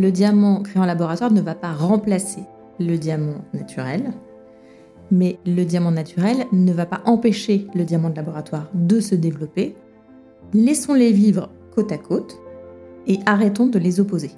le diamant créé en laboratoire ne va pas remplacer le diamant naturel, mais le diamant naturel ne va pas empêcher le diamant de laboratoire de se développer. Laissons-les vivre côte à côte et arrêtons de les opposer.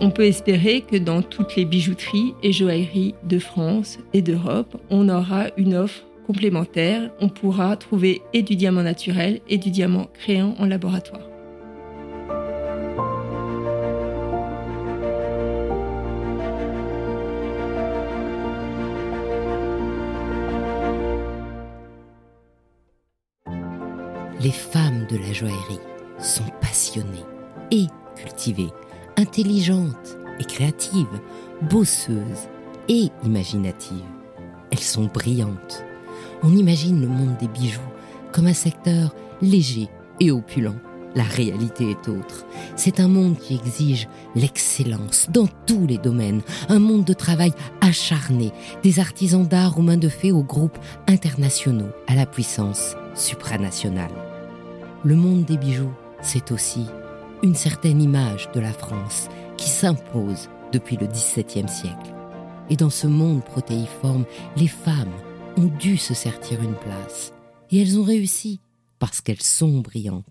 On peut espérer que dans toutes les bijouteries et joailleries de France et d'Europe, on aura une offre complémentaire. On pourra trouver et du diamant naturel et du diamant créant en laboratoire. Les femmes de la joaillerie sont passionnées et cultivées intelligentes et créatives, bosseuses et imaginatives. Elles sont brillantes. On imagine le monde des bijoux comme un secteur léger et opulent. La réalité est autre. C'est un monde qui exige l'excellence dans tous les domaines, un monde de travail acharné, des artisans d'art aux mains de fées aux groupes internationaux, à la puissance supranationale. Le monde des bijoux, c'est aussi une certaine image de la France qui s'impose depuis le XVIIe siècle. Et dans ce monde protéiforme, les femmes ont dû se sertir une place. Et elles ont réussi parce qu'elles sont brillantes.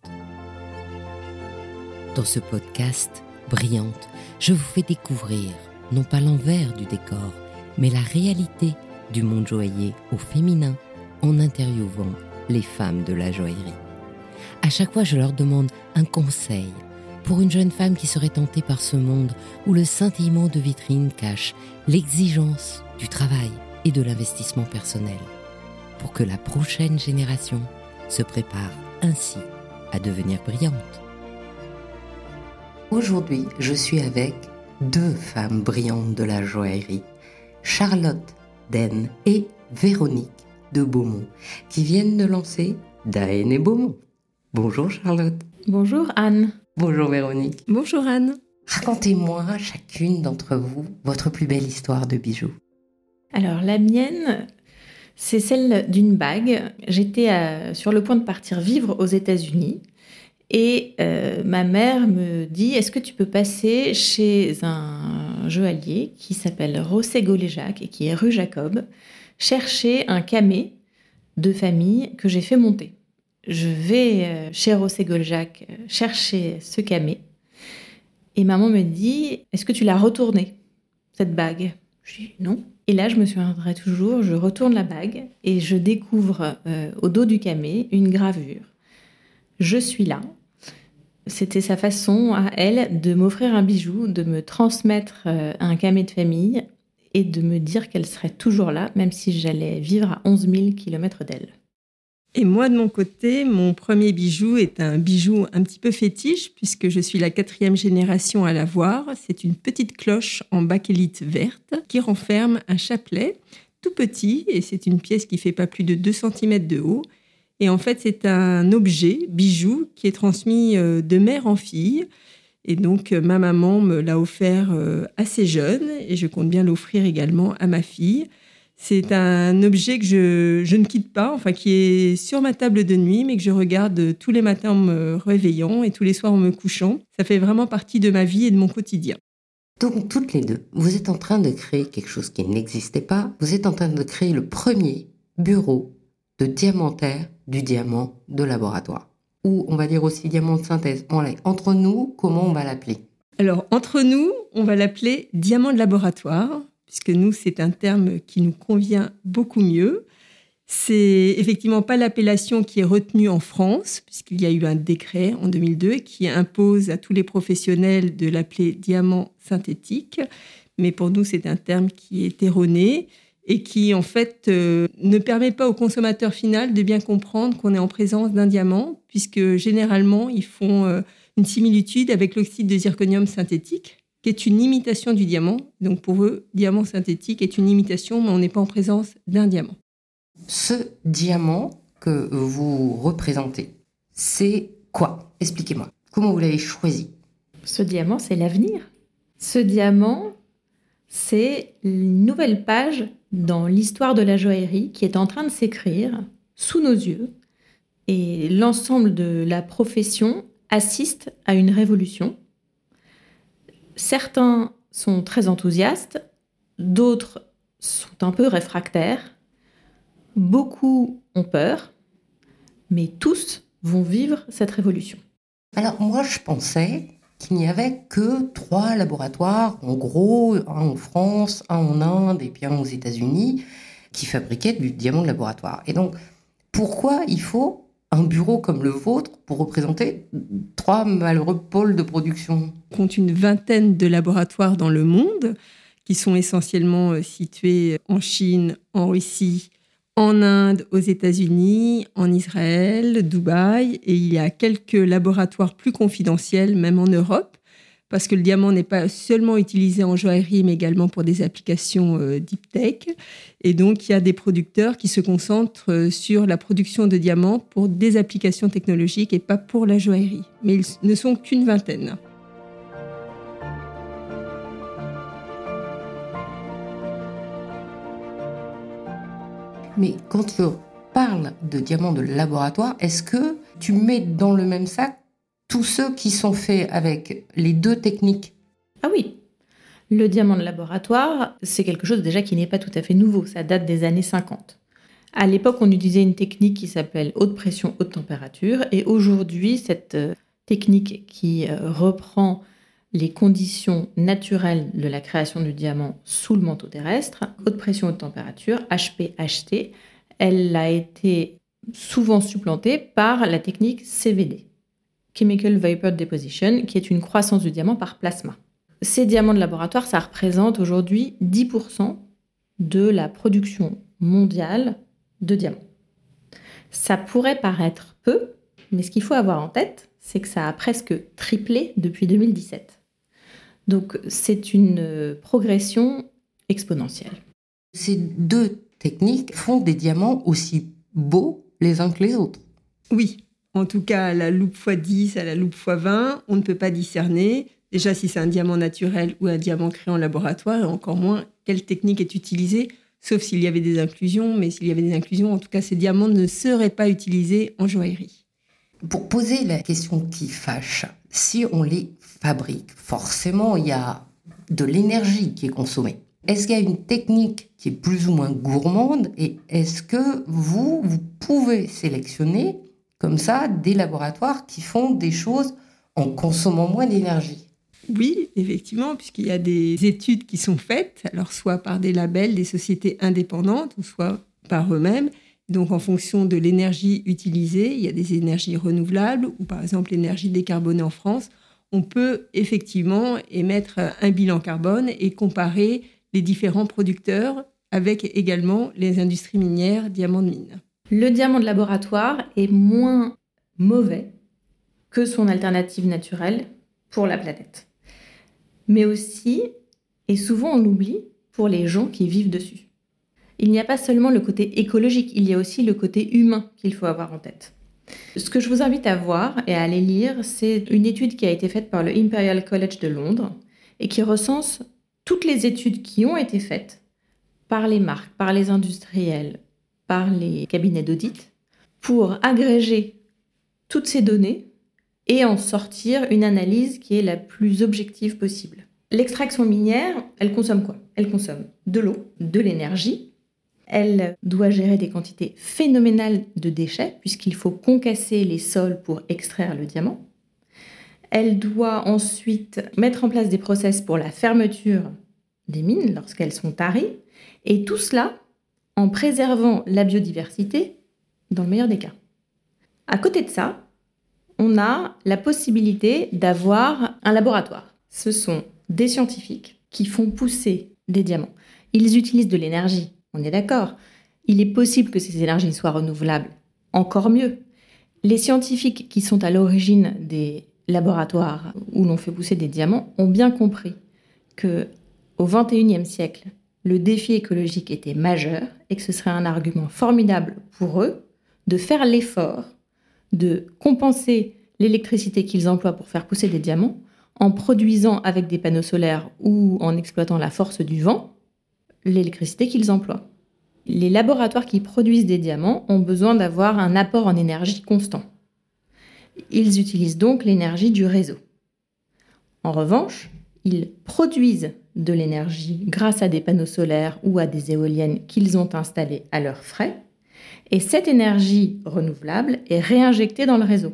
Dans ce podcast, Brillante, je vous fais découvrir non pas l'envers du décor, mais la réalité du monde joaillier au féminin en interviewant les femmes de la joaillerie. À chaque fois, je leur demande un conseil, pour une jeune femme qui serait tentée par ce monde où le scintillement de vitrine cache l'exigence du travail et de l'investissement personnel, pour que la prochaine génération se prépare ainsi à devenir brillante. Aujourd'hui, je suis avec deux femmes brillantes de la joaillerie, Charlotte Den et Véronique de Beaumont, qui viennent de lancer Daen et Beaumont. Bonjour Charlotte. Bonjour Anne. Bonjour Véronique. Bonjour Anne. Racontez-moi chacune d'entre vous votre plus belle histoire de bijoux. Alors la mienne, c'est celle d'une bague. J'étais sur le point de partir vivre aux États-Unis et euh, ma mère me dit Est-ce que tu peux passer chez un joaillier qui s'appelle Rossé Goléjac et qui est rue Jacob chercher un camé de famille que j'ai fait monter je vais euh, chez Rossé Goljac euh, chercher ce camé. Et maman me dit Est-ce que tu l'as retourné, cette bague? Je dis non. Et là, je me souviendrai toujours, je retourne la bague et je découvre euh, au dos du camé une gravure. Je suis là. C'était sa façon à elle de m'offrir un bijou, de me transmettre un camé de famille et de me dire qu'elle serait toujours là, même si j'allais vivre à 11 000 km d'elle. Et moi, de mon côté, mon premier bijou est un bijou un petit peu fétiche, puisque je suis la quatrième génération à l'avoir. C'est une petite cloche en bakélite verte qui renferme un chapelet tout petit, et c'est une pièce qui fait pas plus de 2 cm de haut. Et en fait, c'est un objet, bijou, qui est transmis euh, de mère en fille. Et donc, ma maman me l'a offert euh, assez jeune, et je compte bien l'offrir également à ma fille. C'est un objet que je, ne quitte pas, enfin qui est sur ma table de nuit, mais que je regarde tous les matins en me réveillant et tous les soirs en me couchant. Ça fait vraiment partie de ma vie et de mon quotidien. Donc toutes les deux, vous êtes en train de créer quelque chose qui n'existait pas. Vous êtes en train de créer le premier bureau de diamantaire du diamant de laboratoire. Ou on va dire aussi diamant de synthèse. entre nous, comment on va l'appeler? Alors entre nous, on va l'appeler diamant de laboratoire puisque nous, c'est un terme qui nous convient beaucoup mieux. C'est effectivement pas l'appellation qui est retenue en France, puisqu'il y a eu un décret en 2002 qui impose à tous les professionnels de l'appeler diamant synthétique. Mais pour nous, c'est un terme qui est erroné et qui, en fait, euh, ne permet pas au consommateur final de bien comprendre qu'on est en présence d'un diamant, puisque généralement, ils font euh, une similitude avec l'oxyde de zirconium synthétique qui est une imitation du diamant. Donc pour eux, diamant synthétique est une imitation, mais on n'est pas en présence d'un diamant. Ce diamant que vous représentez, c'est quoi? Expliquez-moi. Comment vous l'avez choisi? Ce diamant, c'est l'avenir. Ce diamant, c'est une nouvelle page dans l'histoire de la joaillerie qui est en train de s'écrire sous nos yeux. Et l'ensemble de la profession assiste à une révolution. Certains sont très enthousiastes, d'autres sont un peu réfractaires, beaucoup ont peur, mais tous vont vivre cette révolution. Alors moi, je pensais qu'il n'y avait que trois laboratoires, en gros, un en France, un en Inde et puis un aux États-Unis, qui fabriquaient du diamant de laboratoire. Et donc, pourquoi il faut un bureau comme le vôtre pour représenter trois malheureux pôles de production. On compte une vingtaine de laboratoires dans le monde qui sont essentiellement euh, situés en Chine, en Russie, en Inde, aux États-Unis, en Israël, Dubaï, et il y a quelques laboratoires plus confidentiels, même en Europe, parce que le diamant n'est pas seulement utilisé en joaillerie, mais également pour des applications euh, deep tech. Et donc, il y a des producteurs qui se concentrent euh, sur la production de diamants pour des applications technologiques et pas pour la joaillerie. Mais ils ne sont qu'une vingtaine. Mais quand tu parles de diamants de laboratoire, est-ce que tu mets dans le même sac tous ceux qui sont faits avec les deux techniques Ah oui. Le diamant de laboratoire, c'est quelque chose déjà qui n'est pas tout à fait nouveau. Ça date des années 50. À l'époque, on utilisait une technique qui s'appelle haute pression, haute température. Et aujourd'hui, cette euh, technique qui euh, reprend les conditions naturelles de la création du diamant sous le manteau terrestre, haute pression, haute température, HPHT, elle a été souvent supplantée par la technique CVD, Chemical Vapor Deposition, qui est une croissance du diamant par plasma. Ces diamants de laboratoire, ça représente aujourd'hui 10% de la production mondiale de diamants. Ça pourrait paraître peu, mais ce qu'il faut avoir en tête, c'est que ça a presque triplé depuis 2017. Donc c'est une euh, progression exponentielle. Ces deux techniques font des diamants aussi beaux les uns que les autres. Oui, en tout cas à la loupe x10, à la loupe x20, on ne peut pas discerner déjà si c'est un diamant naturel ou un diamant créé en laboratoire et encore moins quelle technique est utilisée, sauf s'il y avait des inclusions, mais s'il y avait des inclusions, en tout cas ces diamants ne seraient pas utilisés en joaillerie. Pour poser la question qui fâche, si on les fabrique, forcément, il y a de l'énergie qui est consommée. Est-ce qu'il y a une technique qui est plus ou moins gourmande et est-ce que vous, vous pouvez sélectionner comme ça des laboratoires qui font des choses en consommant moins d'énergie oui, effectivement, puisqu'il y a des études qui sont faites, alors soit par des labels, des sociétés indépendantes, soit par eux-mêmes. Donc, en fonction de l'énergie utilisée, il y a des énergies renouvelables, ou par exemple l'énergie décarbonée en France on peut effectivement émettre un bilan carbone et comparer les différents producteurs avec également les industries minières diamants de. Le diamant de laboratoire est moins mauvais que son alternative naturelle pour la planète. Mais aussi, et souvent on l'oublie, pour les gens qui vivent dessus. Il n'y a pas seulement le côté écologique, il y a aussi le côté humain qu'il faut avoir en tête. Ce que je vous invite à voir et à aller lire, c'est une étude qui a été faite par le Imperial College de Londres et qui recense toutes les études qui ont été faites par les marques, par les industriels, par les cabinets d'audit pour agréger toutes ces données et en sortir une analyse qui est la plus objective possible. L'extraction minière, elle consomme quoi? Elle consomme de l'eau, de l'énergie, elle doit gérer des quantités phénoménales de déchets, puisqu'il faut concasser les sols pour extraire le diamant. Elle doit ensuite mettre en place des process pour la fermeture des mines lorsqu'elles sont taries, et tout cela en préservant la biodiversité dans le meilleur des cas. À côté de ça, on a la possibilité d'avoir un laboratoire. Ce sont des scientifiques qui font pousser des diamants. Ils utilisent de l'énergie on est d'accord. Il est possible que ces énergies soient renouvelables. Encore mieux. Les scientifiques qui sont à l'origine des laboratoires où l'on fait pousser des diamants ont bien compris que au XXIe siècle, le défi écologique était majeur et que ce serait un argument formidable pour eux de faire l'effort de compenser l'électricité qu'ils emploient pour faire pousser des diamants en produisant avec des panneaux solaires ou en exploitant la force du vent l'électricité qu'ils emploient. Les laboratoires qui produisent des diamants ont besoin d'avoir un apport en énergie constant. Ils utilisent donc l'énergie du réseau. En revanche, ils produisent de l'énergie grâce à des panneaux solaires ou à des éoliennes qu'ils ont installées à leurs frais, et cette énergie renouvelable est réinjectée dans le réseau,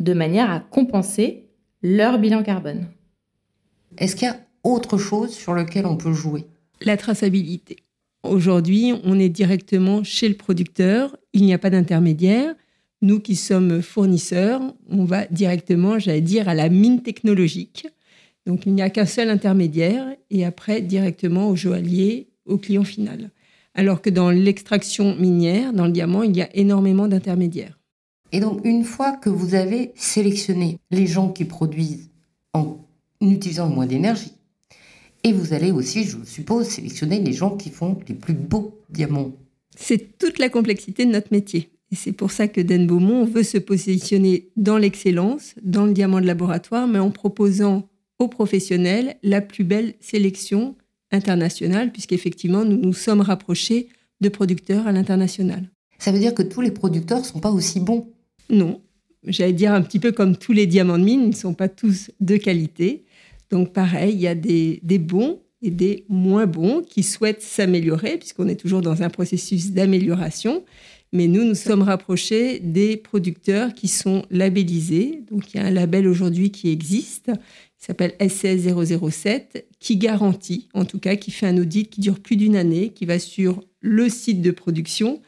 de manière à compenser leur bilan carbone. Est-ce qu'il y a autre chose sur lequel on peut jouer? La traçabilité. Aujourd'hui, on est directement chez le producteur, il n'y a pas d'intermédiaire. Nous qui sommes fournisseurs, on va directement, j'allais dire, à la mine technologique. Donc il n'y a qu'un seul intermédiaire et après directement au joaillier, au client final. Alors que dans l'extraction minière, dans le diamant, il y a énormément d'intermédiaires. Et donc une fois que vous avez sélectionné les gens qui produisent en utilisant le moins d'énergie, et vous allez aussi, je suppose, sélectionner les gens qui font les plus beaux diamants. C'est toute la complexité de notre métier. Et c'est pour ça que Den Beaumont veut se positionner dans l'excellence, dans le diamant de laboratoire, mais en proposant aux professionnels la plus belle sélection internationale, puisqu'effectivement, nous nous sommes rapprochés de producteurs à l'international. Ça veut dire que tous les producteurs ne sont pas aussi bons Non. J'allais dire un petit peu comme tous les diamants de mine, ils ne sont pas tous de qualité. Donc pareil, il y a des, bons et des moins bons qui souhaitent s'améliorer, puisqu'on est toujours dans un processus d'amélioration. Mais nous, nous sommes rapprochés des producteurs qui sont labellisés. Donc il y a un label aujourd'hui qui existe, s'appelle SS 007, qui garantit, en tout cas, qui fait un audit qui dure plus d'une année, qui va sur le site de production,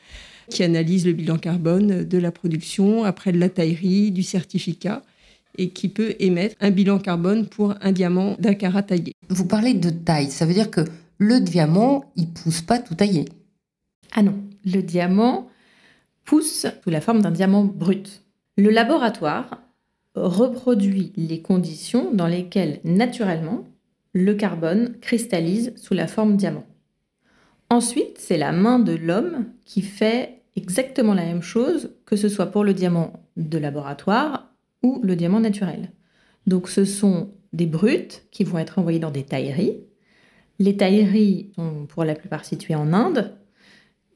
qui analyse le bilan carbone de la production, après de la taillerie, du certificat et qui peut émettre un bilan carbone pour un diamant d'un carat taillé. Vous parlez de taille, ça veut dire que le diamant, il pousse pas tout taillé Ah non, le diamant pousse sous la forme d'un diamant brut. Le laboratoire reproduit les conditions dans lesquelles naturellement le carbone cristallise sous la forme diamant. Ensuite, c'est la main de l'homme qui fait exactement la même chose, que ce soit pour le diamant de laboratoire ou le diamant naturel. Donc ce sont des brutes qui vont être envoyées dans des tailleries. Les tailleries sont pour la plupart situées en Inde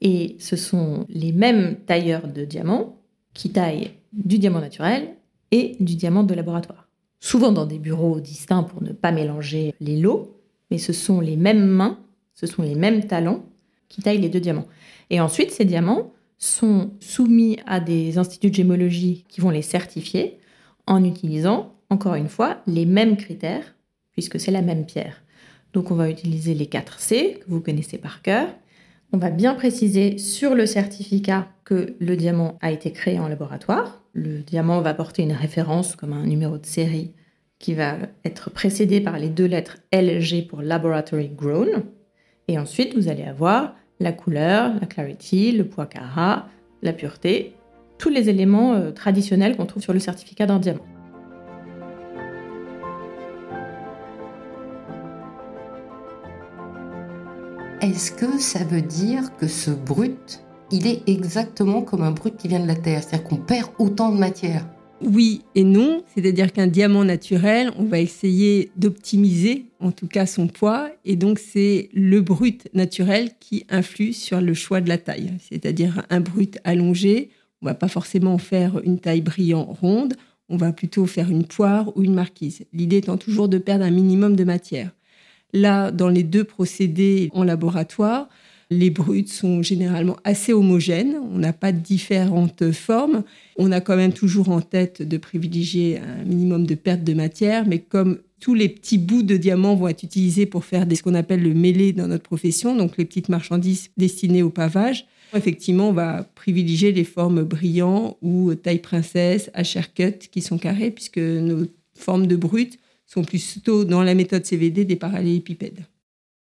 et ce sont les mêmes tailleurs de diamants qui taillent du diamant naturel et du diamant de laboratoire. Souvent dans des bureaux distincts pour ne pas mélanger les lots, mais ce sont les mêmes mains, ce sont les mêmes talents qui taillent les deux diamants. Et ensuite, ces diamants sont soumis à des instituts de gémologie qui vont les certifier en utilisant, encore une fois, les mêmes critères, puisque c'est la même pierre. Donc on va utiliser les 4 C que vous connaissez par cœur. On va bien préciser sur le certificat que le diamant a été créé en laboratoire. Le diamant va porter une référence comme un numéro de série qui va être précédé par les deux lettres LG pour Laboratory Grown. Et ensuite, vous allez avoir la couleur, la clarity, le poids carat, la pureté tous les éléments euh, traditionnels qu'on trouve sur le certificat d'un diamant. Est-ce que ça veut dire que ce brut, il est exactement comme un brut qui vient de la Terre C'est-à-dire qu'on perd autant de matière oui et non, c'est-à-dire qu'un diamant naturel, on va essayer d'optimiser en tout cas son poids, et donc c'est le brut naturel qui influe sur le choix de la taille, c'est-à-dire un brut allongé, on va pas forcément faire une taille brillant ronde, on va plutôt faire une poire ou une marquise. L'idée étant toujours de perdre un minimum de matière. Là, dans les deux procédés en laboratoire, les bruts sont généralement assez homogènes, on n'a pas de différentes formes. On a quand même toujours en tête de privilégier un minimum de perte de matière, mais comme tous les petits bouts de diamant vont être utilisés pour faire ce qu'on appelle le mêlé dans notre profession, donc les petites marchandises destinées au pavage, Effectivement, on va privilégier les formes brillantes ou taille princesse, HR cut qui sont carrées, puisque nos formes de brut sont plutôt dans la méthode CVD des parallélépipèdes.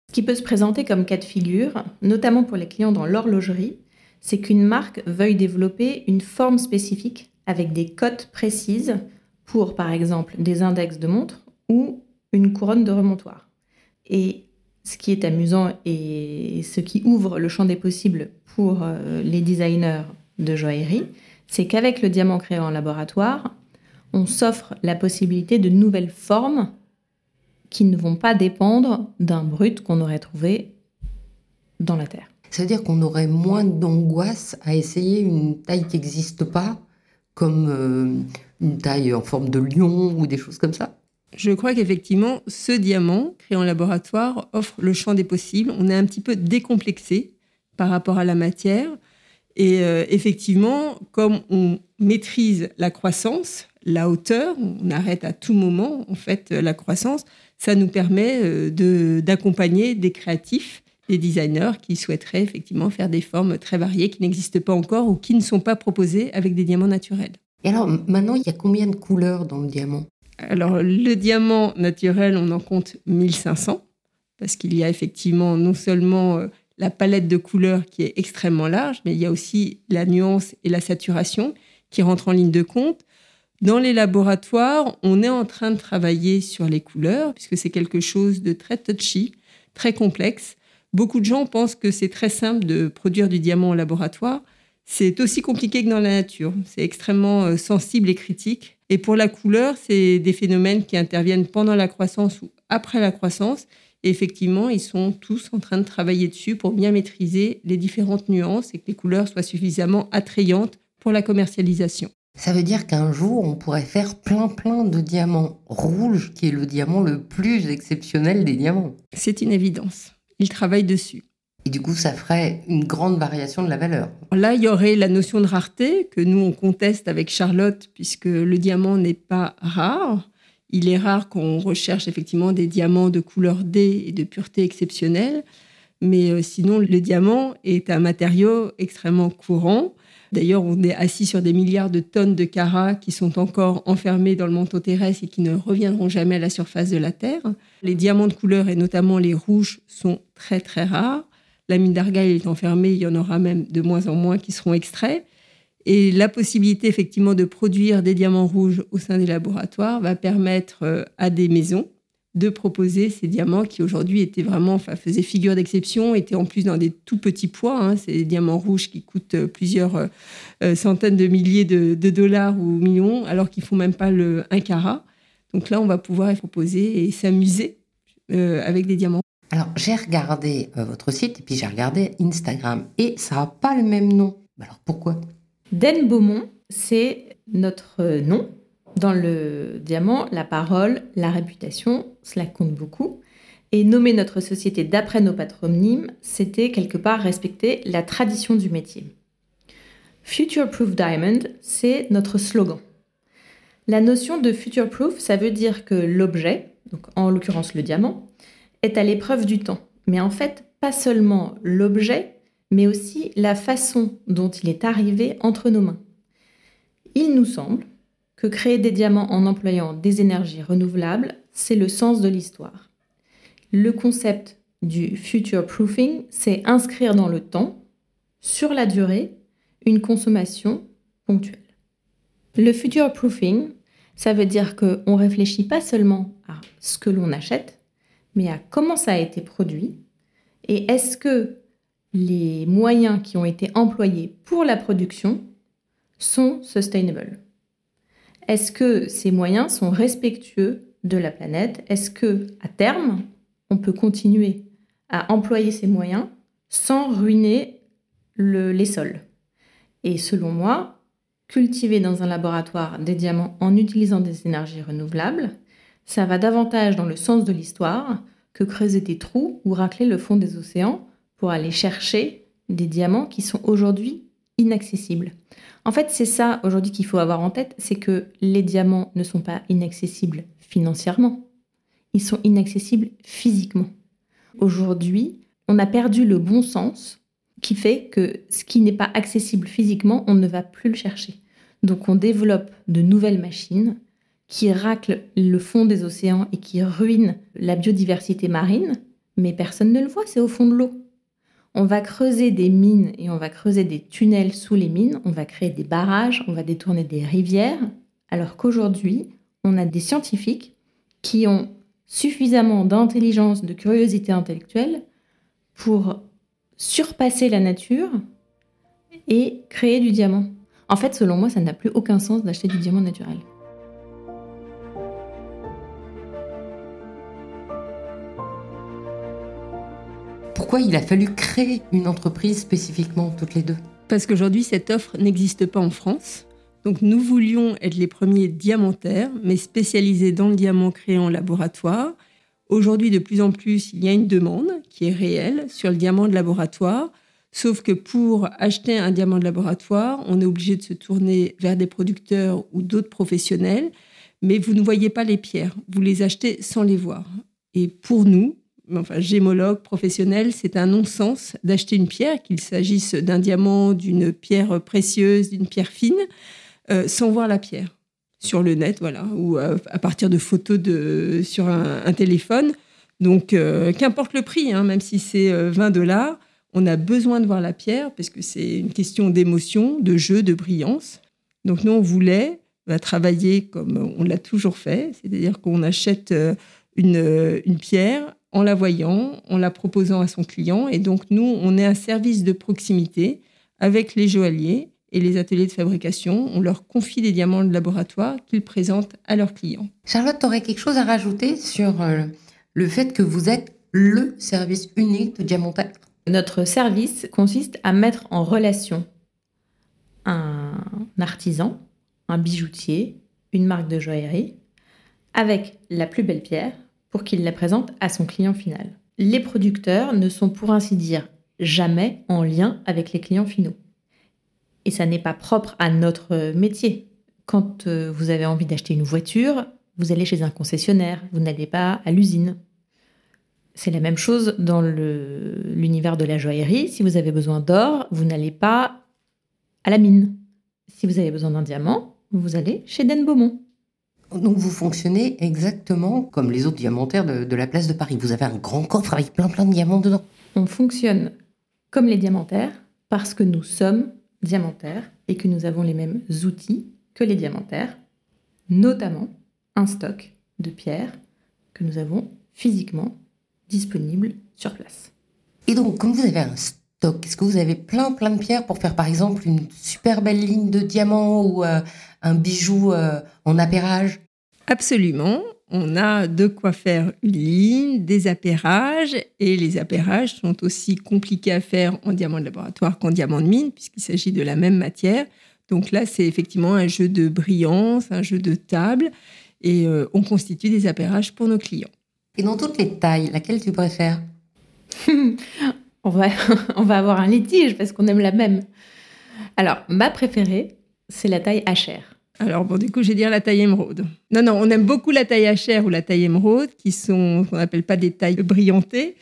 Ce qui peut se présenter comme cas de figure, notamment pour les clients dans l'horlogerie, c'est qu'une marque veuille développer une forme spécifique avec des cotes précises pour, par exemple, des index de montre ou une couronne de remontoir. Et ce qui est amusant et ce qui ouvre le champ des possibles pour euh, les designers de joaillerie, c'est qu'avec le diamant créé en laboratoire, on s'offre la possibilité de nouvelles formes qui ne vont pas dépendre d'un brut qu'on aurait trouvé dans la Terre. Ça veut dire qu'on aurait moins d'angoisse à essayer une taille qui n'existe pas, comme euh, une taille en forme de lion ou des choses comme ça? Je crois qu'effectivement, ce diamant créé en laboratoire offre le champ des possibles. On est un petit peu décomplexé par rapport à la matière. Et euh, effectivement, comme on maîtrise la croissance, la hauteur, on arrête à tout moment en fait la croissance, ça nous permet euh, d'accompagner des créatifs, des designers qui souhaiteraient effectivement faire des formes très variées qui n'existent pas encore ou qui ne sont pas proposées avec des diamants naturels. Et alors maintenant, il y a combien de couleurs dans le diamant? Alors, le diamant naturel, on en compte 1500, parce qu'il y a effectivement non seulement euh, la palette de couleurs qui est extrêmement large, mais il y a aussi la nuance et la saturation qui rentrent en ligne de compte. Dans les laboratoires, on est en train de travailler sur les couleurs, puisque c'est quelque chose de très touchy, très complexe. Beaucoup de gens pensent que c'est très simple de produire du diamant au laboratoire. C'est aussi compliqué que dans la nature. C'est extrêmement euh, sensible et critique. Et pour la couleur, c'est des phénomènes qui interviennent pendant la croissance ou après la croissance. Et effectivement, ils sont tous en train de travailler dessus pour bien maîtriser les différentes nuances et que les couleurs soient suffisamment attrayantes pour la commercialisation. Ça veut dire qu'un jour, on pourrait faire plein plein de diamants rouges, qui est le diamant le plus exceptionnel des diamants. C'est une évidence. Ils travaillent dessus. Et du coup, ça ferait une grande variation de la valeur. Là, il y aurait la notion de rareté que nous, on conteste avec Charlotte, puisque le diamant n'est pas rare. Il est rare qu'on recherche effectivement des diamants de couleur D et de pureté exceptionnelle. Mais euh, sinon, le diamant est un matériau extrêmement courant. D'ailleurs, on est assis sur des milliards de tonnes de carats qui sont encore enfermés dans le manteau terrestre et qui ne reviendront jamais à la surface de la Terre. Les diamants de couleur, et notamment les rouges, sont très très rares. La mine d'argile est enfermée, il y en aura même de moins en moins qui seront extraits. Et la possibilité effectivement de produire des diamants rouges au sein des laboratoires va permettre euh, à des maisons de proposer ces diamants qui aujourd'hui étaient vraiment, enfin, faisaient figure d'exception, étaient en plus dans des tout petits poids. Hein. C'est des diamants rouges qui coûtent euh, plusieurs euh, centaines de milliers de, dollars ou millions, alors qu'ils font même pas le 1 carat. Donc là, on va pouvoir proposer et s'amuser avec des diamants. Alors, j'ai regardé euh, votre site et puis j'ai regardé Instagram et ça n'a pas le même nom. Alors, pourquoi? Den Beaumont, c'est notre nom. Dans le diamant, la parole, la réputation, cela compte beaucoup. Et nommer notre société d'après nos patronymes, c'était quelque part respecter la tradition du métier. Future Proof Diamond, c'est notre slogan. La notion de future proof, ça veut dire que l'objet, donc en l'occurrence le diamant, est à l'épreuve du temps. Mais en fait, pas seulement l'objet, mais aussi la façon dont il est arrivé entre nos mains. Il nous semble que créer des diamants en employant des énergies renouvelables, c'est le sens de l'histoire. Le concept du future proofing, c'est inscrire dans le temps, sur la durée, une consommation ponctuelle. Le future proofing, ça veut dire qu'on réfléchit pas seulement à ce que l'on achète, mais à comment ça a été produit et est-ce que les moyens qui ont été employés pour la production sont sustainable? Est-ce que ces moyens sont respectueux de la planète? Est-ce que à terme, on peut continuer à employer ces moyens sans ruiner les sols? Et selon moi, cultiver dans un laboratoire des diamants en utilisant des énergies renouvelables, ça va davantage dans le sens de l'histoire que creuser des trous ou racler le fond des océans pour aller chercher des diamants qui sont aujourd'hui inaccessibles. En fait, c'est ça aujourd'hui qu'il faut avoir en tête, c'est que les diamants ne sont pas inaccessibles financièrement, ils sont inaccessibles physiquement. Aujourd'hui, on a perdu le bon sens qui fait que ce qui n'est pas accessible physiquement, on ne va plus le chercher. Donc on développe de nouvelles machines qui raclent le fond des océans et qui ruinent la biodiversité marine, mais personne ne le voit, c'est au fond de l'eau. On va creuser des mines et on va creuser des tunnels sous les mines, on va créer des barrages, on va détourner des rivières, alors qu'aujourd'hui, on a des scientifiques qui ont suffisamment d'intelligence, de curiosité intellectuelle pour surpasser la nature et créer du diamant. En fait, selon moi, ça n'a plus aucun sens d'acheter du diamant naturel. Pourquoi il a fallu créer une entreprise spécifiquement toutes les deux? Parce qu'aujourd'hui, cette offre n'existe pas en France. Donc nous voulions être les premiers diamantaires, mais spécialisés dans le diamant créé en laboratoire. Aujourd'hui, de plus en plus, il y a une demande qui est réelle sur le diamant de laboratoire. Sauf que pour acheter un diamant de laboratoire, on est obligé de se tourner vers des producteurs ou d'autres professionnels, mais vous ne voyez pas les pierres, vous les achetez sans les voir. Et pour nous, enfin gémologues professionnels, c'est un non-sens d'acheter une pierre, qu'il s'agisse d'un diamant, d'une pierre précieuse, d'une pierre fine, euh, sans voir la pierre sur le net, voilà, ou euh, à partir de photos de, sur un, téléphone. Donc, euh, qu'importe le prix, hein, même si c'est 20 dollars, on a besoin de voir la pierre parce que c'est une question d'émotion, de jeu, de brillance. Donc, nous, on voulait bah, travailler comme on l'a toujours fait, c'est-à-dire qu'on achète une pierre en la voyant, en la proposant à son client. Et donc, nous, on est un service de proximité avec les joailliers et les ateliers de fabrication. On leur confie des diamants de laboratoire qu'ils présentent à leurs clients. Charlotte, tu aurais quelque chose à rajouter sur euh, le fait que vous êtes le service unique de diamantaire Notre service consiste à mettre en relation un artisan, un bijoutier, une marque de joaillerie, avec la plus belle pierre pour qu'il la présente à son client final. Les producteurs ne sont pour ainsi dire jamais en lien avec les clients finaux. Et ça n'est pas propre à notre métier. Quand euh, vous avez envie d'acheter une voiture, vous allez chez un concessionnaire, vous n'allez pas à l'usine. C'est la même chose dans l'univers de la joaillerie. Si vous avez besoin d'or, vous n'allez pas à la mine. Si vous avez besoin d'un diamant, vous allez chez Den Beaumont. Donc vous fonctionnez exactement comme les autres diamantaires de, de, la place de Paris. Vous avez un grand coffre avec plein plein de diamants dedans. On fonctionne comme les diamantaires parce que nous sommes diamantaires et que nous avons les mêmes outils que les diamantaires, notamment un stock de pierres que nous avons physiquement disponible sur place. Et donc, comme vous avez un stock, est-ce que vous avez plein plein de pierres pour faire par exemple une super belle ligne de diamants ou euh, un bijou euh, en appairage? Absolument on a de quoi faire une ligne, des appairages, et les appairages sont aussi compliqués à faire en diamant de laboratoire qu'en diamant de mine, puisqu'il s'agit de la même matière. Donc là, c'est effectivement un jeu de brillance, un jeu de table, et euh, on constitue des appairages pour nos clients. Et dans toutes les tailles, laquelle tu préfères? On, va, on va avoir un litige parce qu'on aime la même. Alors, ma préférée, c'est la taille HR. Alors, bon, du coup, je vais dire la taille émeraude. Non, non, on aime beaucoup la taille HR ou la taille émeraude, qui sont, qu'on n'appelle pas des tailles brillantées,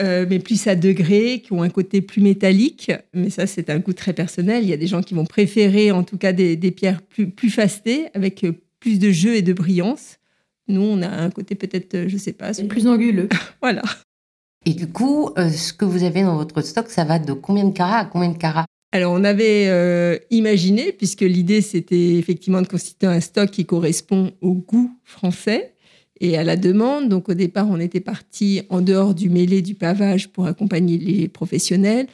euh, mais plus à degrés, qui ont un côté plus métallique. Mais ça, c'est un goût très personnel. Il y a des gens qui vont préférer, en tout cas, des, pierres plus, plus fastées, avec euh, plus de jeu et de brillance. Nous, on a un côté peut-être, euh, je sais pas. Plus anguleux. voilà. Et du coup, ce que vous avez dans votre stock, ça va de combien de carats à combien de carats? Alors, on avait euh, imaginé, puisque l'idée, c'était effectivement de constituer un stock qui correspond au goût français et à la demande. Donc, au départ, on était parti en dehors du mêlé du pavage pour accompagner les professionnels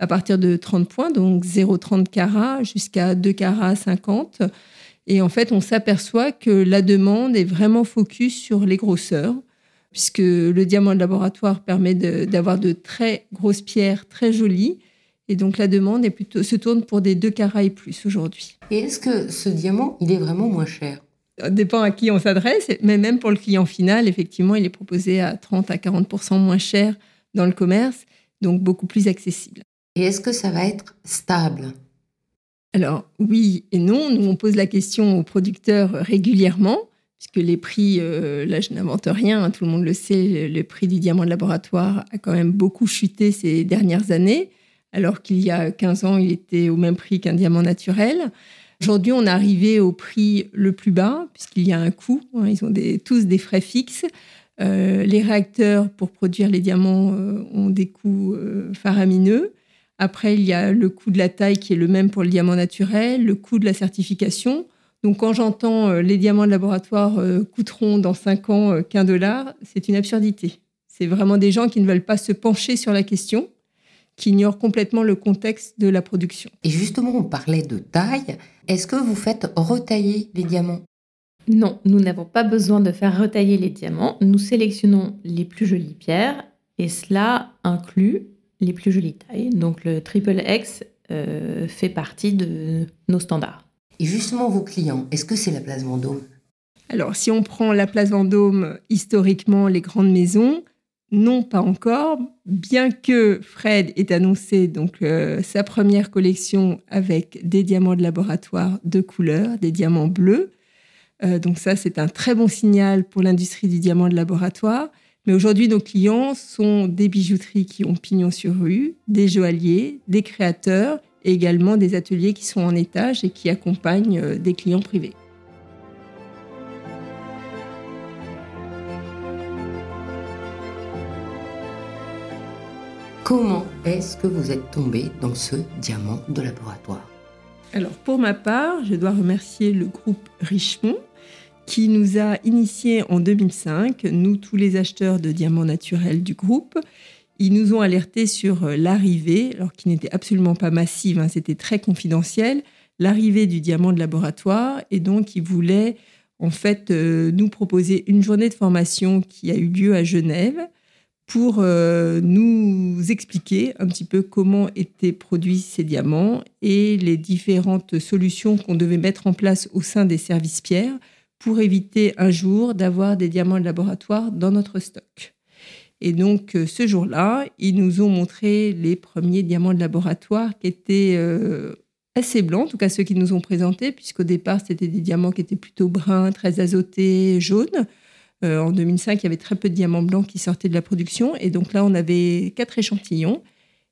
à partir de 30 points, donc 0,30 carats jusqu'à 2 carats 50. Et en fait, on s'aperçoit que la demande est vraiment focus sur les grosseurs, puisque le diamant de laboratoire permet d'avoir de, de très grosses pierres très jolies et donc la demande est plutôt, se tourne pour des 2 carats et plus aujourd'hui. Et est-ce que ce diamant, il est vraiment moins cher? Ça dépend à qui on s'adresse, mais même pour le client final, effectivement, il est proposé à 30 à 40% moins cher dans le commerce, donc beaucoup plus accessible. Et est-ce que ça va être stable? Alors oui et non, nous on pose la question aux producteurs régulièrement puisque les prix, euh, là je n'invente rien, hein, tout le monde le sait, le prix du diamant de laboratoire a quand même beaucoup chuté ces dernières années alors qu'il y a 15 ans, il était au même prix qu'un diamant naturel. Aujourd'hui, on est arrivé au prix le plus bas, puisqu'il y a un coût. Hein, ils ont tous des frais fixes. Euh, les réacteurs pour produire les diamants euh, ont des coûts euh, faramineux. Après, il y a le coût de la taille qui est le même pour le diamant naturel, le coût de la certification. Donc, quand j'entends les diamants de laboratoire coûteront dans 5 ans qu'un dollar, c'est une absurdité. C'est vraiment des gens qui ne veulent pas se pencher sur la question qui ignore complètement le contexte de la production. Et justement, on parlait de taille. Est-ce que vous faites retailler les diamants? Non, nous n'avons pas besoin de faire retailler les diamants. Nous sélectionnons les plus jolies pierres Et cela inclut les plus jolies tailles. Donc le triple X euh, fait partie de nos standards. Et justement, vos clients, est-ce que c'est la place Vendôme? Alors, si on prend la place Vendôme, historiquement, les grandes maisons, non, pas encore, bien que Fred ait annoncé donc euh, sa première collection avec des diamants de laboratoire de couleur, des diamants bleus. Euh, donc ça, c'est un très bon signal pour l'industrie du diamant de laboratoire. Mais aujourd'hui, nos clients sont des bijouteries qui ont pignon sur rue, des joailliers, des créateurs et également des ateliers qui sont en étage et qui accompagnent euh, des clients privés. Comment est-ce que vous êtes tombé dans ce diamant de laboratoire? Alors pour ma part, je dois remercier le groupe Richemont qui nous a initiés en 2005, nous tous les acheteurs de diamants naturels du groupe. Ils nous ont alertés sur l'arrivée, alors qui n'était absolument pas massive, hein, c'était très confidentiel, l'arrivée du diamant de laboratoire. Et donc ils voulaient en fait euh, nous proposer une journée de formation qui a eu lieu à Genève pour euh, nous expliquer un petit peu comment étaient produits ces diamants et les différentes solutions qu'on devait mettre en place au sein des services pierres pour éviter un jour d'avoir des diamants de laboratoire dans notre stock. Et donc euh, ce jour-là, ils nous ont montré les premiers diamants de laboratoire qui étaient euh, assez blancs, en tout cas ceux qu'ils nous ont présentés, puisqu'au départ c'était des diamants qui étaient plutôt bruns, très azotés, jaunes. Euh, en 2005, il y avait très peu de diamants blancs qui sortaient de la production. Et donc là, on avait quatre échantillons.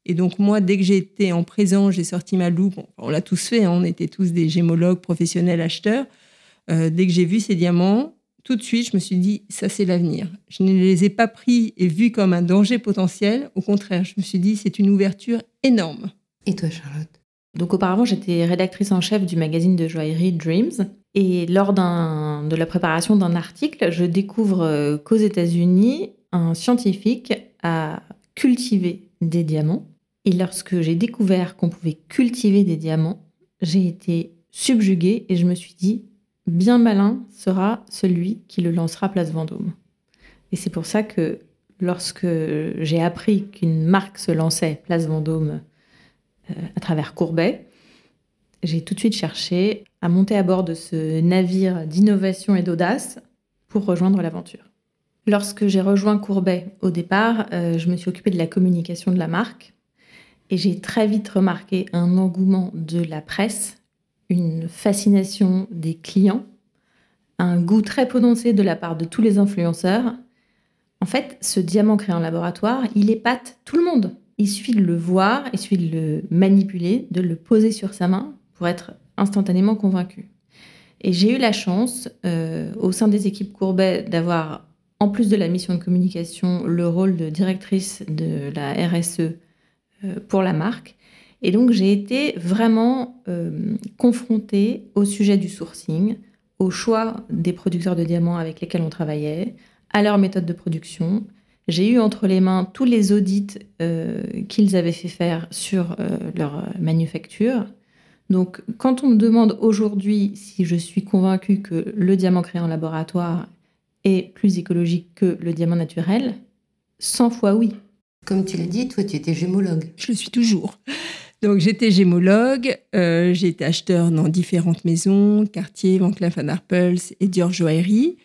Et donc moi, dès que j'étais en présent, j'ai sorti ma loupe. on l'a tous fait, hein. on était tous des gémologues professionnels acheteurs. Euh, dès que j'ai vu ces diamants, tout de suite, je me suis dit, ça c'est l'avenir. Je ne les ai pas pris et vus comme un danger potentiel. Au contraire, je me suis dit, c'est une ouverture énorme. Et toi, Charlotte? Donc auparavant, j'étais rédactrice en chef du magazine de joaillerie Dreams. Et lors de la préparation d'un article, je découvre euh, qu'aux États-Unis, un scientifique a cultivé des diamants. Et lorsque j'ai découvert qu'on pouvait cultiver des diamants, j'ai été subjuguée et je me suis dit, bien malin sera celui qui le lancera Place Vendôme. Et c'est pour ça que lorsque j'ai appris qu'une marque se lançait Place Vendôme euh, à travers Courbet, j'ai tout de suite cherché à monter à bord de ce navire d'innovation et d'audace pour rejoindre l'aventure. Lorsque j'ai rejoint Courbet au départ, euh, je me suis occupée de la communication de la marque et j'ai très vite remarqué un engouement de la presse, une fascination des clients, un goût très prononcé de la part de tous les influenceurs. En fait, ce diamant créé en laboratoire, il épate tout le monde. Il suffit de le voir, il suffit de le manipuler, de le poser sur sa main pour être instantanément convaincu. Et j'ai eu la chance, euh, au sein des équipes Courbet, d'avoir, en plus de la mission de communication, le rôle de directrice de la RSE euh, pour la marque. Et donc j'ai été vraiment euh, confrontée au sujet du sourcing, au choix des producteurs de diamants avec lesquels on travaillait, à leur méthode de production. J'ai eu entre les mains tous les audits qu'ils avaient fait faire sur leur manufacture. Donc, quand on me demande aujourd'hui si je suis convaincue que le diamant créé en laboratoire est plus écologique que le diamant naturel, 100 fois oui. Comme tu l'as dit, toi, tu étais gémologue. Je le suis toujours. Donc, j'étais gémologue, euh, j'ai été acheteur dans différentes maisons, Cartier, Van Cleef Arpels et Dior Joaillerie.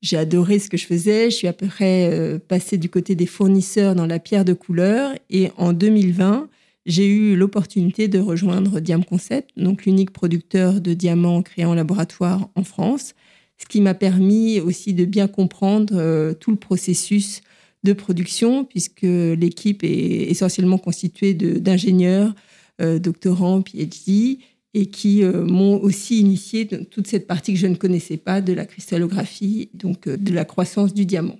J'ai adoré ce que je faisais. Je suis à peu près euh, passée du côté des fournisseurs dans la pierre de couleur. Et en 2020, j'ai eu l'opportunité de rejoindre Diam Concept, donc l'unique producteur de diamants créés en laboratoire en France, ce qui m'a permis aussi de bien comprendre euh, tout le processus de production, puisque l'équipe est essentiellement constituée d'ingénieurs, euh, doctorants, PhD, et qui euh, m'ont aussi initié toute cette partie que je ne connaissais pas de la cristallographie, donc de la croissance du diamant.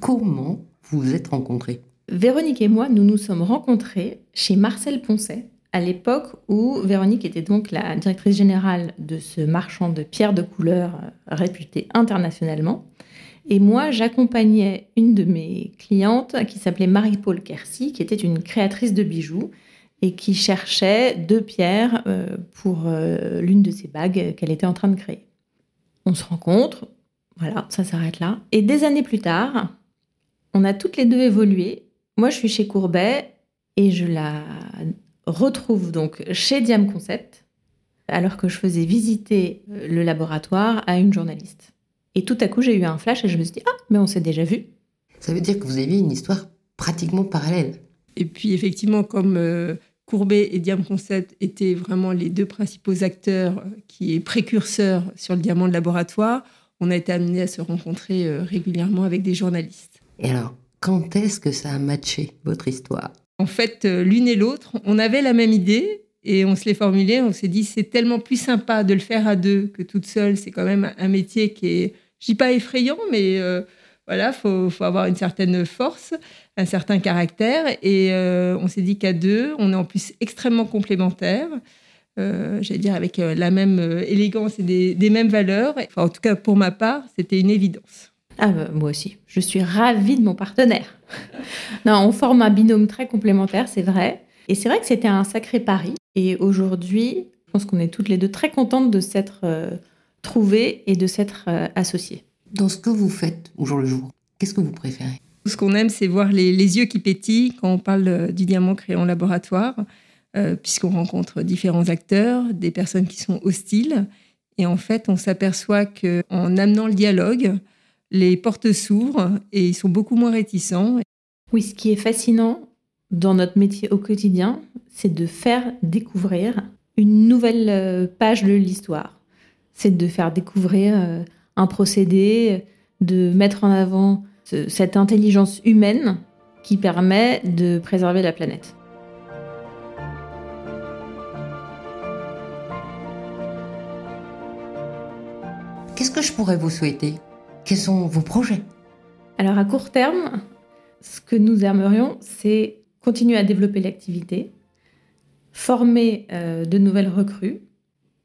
Comment vous vous êtes rencontrés? Véronique et moi, nous nous sommes rencontrés chez Marcel Poncet, à l'époque où Véronique était donc la directrice générale de ce marchand de pierres de couleur euh, réputé internationalement. Et moi, j'accompagnais une de mes clientes qui s'appelait Marie-Paul Kersy, qui était une créatrice de bijoux et qui cherchait deux pierres euh, pour euh, l'une de ses bagues qu'elle était en train de créer. On se rencontre, voilà, ça s'arrête là. Et des années plus tard, on a toutes les deux évolué moi, je suis chez Courbet et je la retrouve donc chez Diam Concept, alors que je faisais visiter euh, le laboratoire à une journaliste. Et tout à coup, j'ai eu un flash et je me suis dit, ah, mais on s'est déjà vu. Ça veut dire que vous aviez une histoire pratiquement parallèle. Et puis, effectivement, comme euh, Courbet et Diam Concept étaient vraiment les deux principaux acteurs euh, qui est précurseurs sur le diamant de laboratoire, on a été amenés à se rencontrer régulièrement avec des journalistes. Et alors, quand est-ce que ça a matché votre histoire? En fait, euh, l'une et l'autre, on avait la même idée et on se l'est formulé. On s'est dit c'est tellement plus sympa de le faire à deux que toute seule. C'est quand même un métier qui est, je dis pas effrayant, mais euh, voilà, faut, faut avoir une certaine force, un certain caractère. Et euh, on s'est dit qu'à deux, on est en plus extrêmement complémentaires. j'allais dire avec la même élégance et des, des mêmes valeurs. Enfin, en tout cas, pour ma part, c'était une évidence. Ah, bah, moi aussi. Je suis ravie de mon partenaire. non, on forme un binôme très complémentaire, c'est vrai. Et c'est vrai que c'était un sacré pari. Et aujourd'hui, je pense qu'on est toutes les deux très contentes de s'être euh, trouvées et de s'être euh, associées. Dans ce que vous faites au jour le jour, qu'est-ce que vous préférez? Ce qu'on aime, c'est voir les, yeux qui pétillent quand on parle euh, du diamant créé en laboratoire, puisqu'on rencontre différents acteurs, des personnes qui sont hostiles. Et en fait, on s'aperçoit qu'en amenant le dialogue, les portes s'ouvrent et ils sont beaucoup moins réticents. Oui, ce qui est fascinant dans notre métier au quotidien, c'est de faire découvrir une nouvelle euh, page de l'histoire. C'est de faire découvrir euh, un procédé, de mettre en avant cette intelligence humaine qui permet de préserver la planète. Qu'est-ce que je pourrais vous souhaiter? Quels sont vos projets? Alors à court terme, ce que nous aimerions, c'est continuer à développer l'activité, former euh, de nouvelles recrues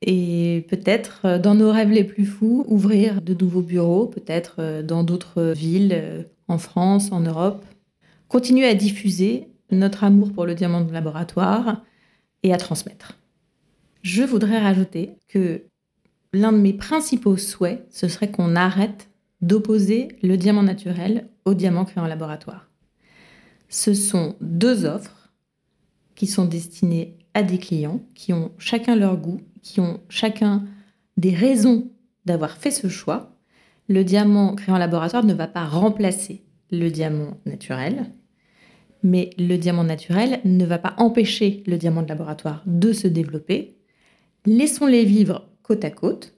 et peut-être euh, dans nos rêves les plus fous, ouvrir de nouveaux bureaux, peut-être euh, dans d'autres villes, en France, en Europe. Continuer à diffuser notre amour pour le diamant de laboratoire et à transmettre. Je voudrais rajouter que l'un de mes principaux souhaits, ce serait qu'on arrête d'opposer le diamant naturel au diamant créé en laboratoire. Ce sont deux offres qui sont destinées à des clients qui ont chacun leur goût, qui ont chacun des raisons d'avoir fait ce choix. Le diamant créé en laboratoire ne va pas remplacer le diamant naturel, mais le diamant naturel ne va pas empêcher le diamant de laboratoire de se développer. Laissons-les vivre côte à côte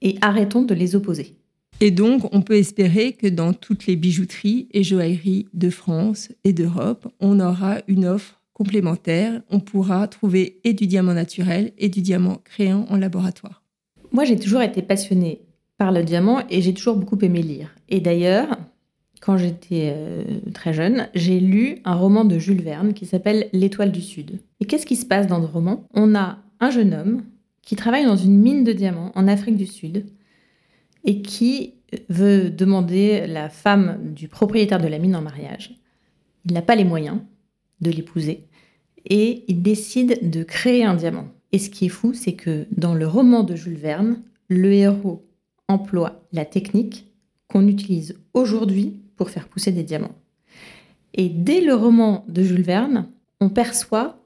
et arrêtons de les opposer. Et donc, on peut espérer que dans toutes les bijouteries et joailleries de France et d'Europe, on aura une offre complémentaire. On pourra trouver et du diamant naturel et du diamant créé en laboratoire. Moi, j'ai toujours été passionnée par le diamant et j'ai toujours beaucoup aimé lire. Et d'ailleurs, quand j'étais euh, très jeune, j'ai lu un roman de Jules Verne qui s'appelle L'étoile du Sud. Et qu'est-ce qui se passe dans le roman? On a un jeune homme qui travaille dans une mine de diamants en Afrique du Sud et qui veut demander la femme du propriétaire de la mine en mariage. Il n'a pas les moyens de l'épouser et il décide de créer un diamant. Et ce qui est fou, c'est que dans le roman de Jules Verne, le héros emploie la technique qu'on utilise aujourd'hui pour faire pousser des diamants. Et dès le roman de Jules Verne, on perçoit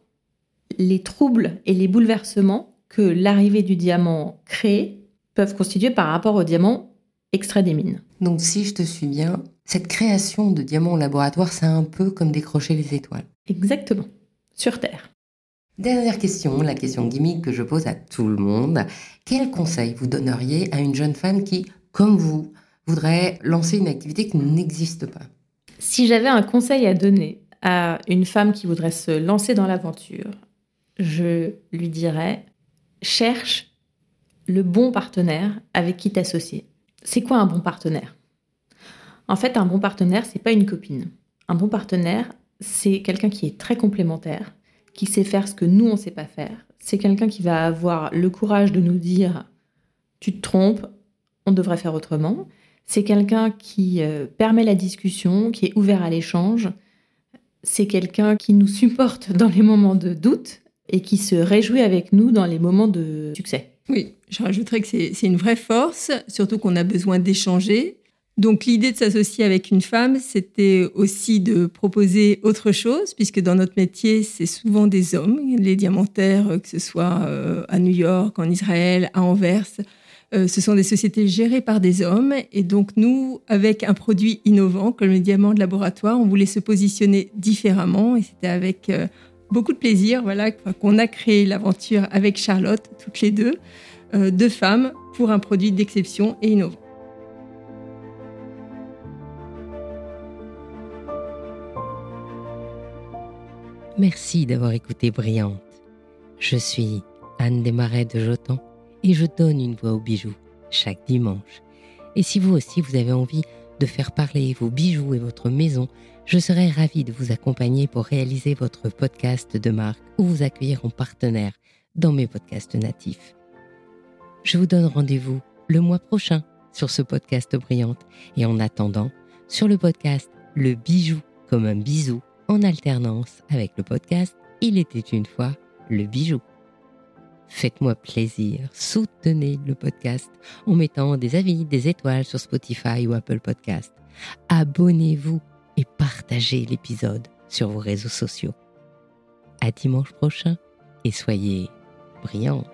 les troubles et les bouleversements que l'arrivée du diamant crée peuvent constituer par rapport au diamant extrait des mines. Donc si je te suis bien, cette création de diamants au laboratoire, c'est un peu comme décrocher les étoiles. Exactement, sur Terre. Dernière question, la question gimmick que je pose à tout le monde. Quel conseil vous donneriez à une jeune femme qui, comme vous, voudrait lancer une activité qui n'existe pas? Si j'avais un conseil à donner à une femme qui voudrait se lancer dans l'aventure, je lui dirais cherche le bon partenaire avec qui t'associer. C'est quoi un bon partenaire? En fait, un bon partenaire, c'est pas une copine. Un bon partenaire, c'est quelqu'un qui est très complémentaire, qui sait faire ce que nous on sait pas faire. C'est quelqu'un qui va avoir le courage de nous dire tu te trompes, on devrait faire autrement. C'est quelqu'un qui euh, permet la discussion, qui est ouvert à l'échange. C'est quelqu'un qui nous supporte dans les moments de doute et qui se réjouit avec nous dans les moments de succès. Oui, je rajouterais que c'est une vraie force, surtout qu'on a besoin d'échanger. Donc l'idée de s'associer avec une femme, c'était aussi de proposer autre chose, puisque dans notre métier, c'est souvent des hommes, les diamantaires, que ce soit euh, à New York, en Israël, à Anvers. Euh, ce sont des sociétés gérées par des hommes. Et donc nous, avec un produit innovant comme le diamant de laboratoire, on voulait se positionner différemment. Et c'était avec euh, beaucoup de plaisir voilà, qu'on a créé l'aventure avec Charlotte, toutes les deux, deux femmes, pour un produit d'exception et innovant. Merci d'avoir écouté Brillante. Je suis Anne Desmarais de Jotan et je donne une voix aux bijoux chaque dimanche. Et si vous aussi vous avez envie de faire parler vos bijoux et votre maison, je serai ravie de vous accompagner pour réaliser votre podcast de marque ou vous accueillir en partenaire dans mes podcasts natifs. Je vous donne rendez-vous le mois prochain sur ce podcast Brillante et en attendant, sur le podcast Le bijou comme un bisou en alternance avec le podcast Il était une fois le bijou. Faites-moi plaisir, soutenez le podcast en mettant des avis, des étoiles sur Spotify ou Apple Podcast. Abonnez-vous et partagez l'épisode sur vos réseaux sociaux. À dimanche prochain et soyez brillants.